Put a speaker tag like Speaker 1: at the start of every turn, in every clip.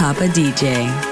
Speaker 1: Papa DJ.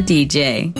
Speaker 2: DJ.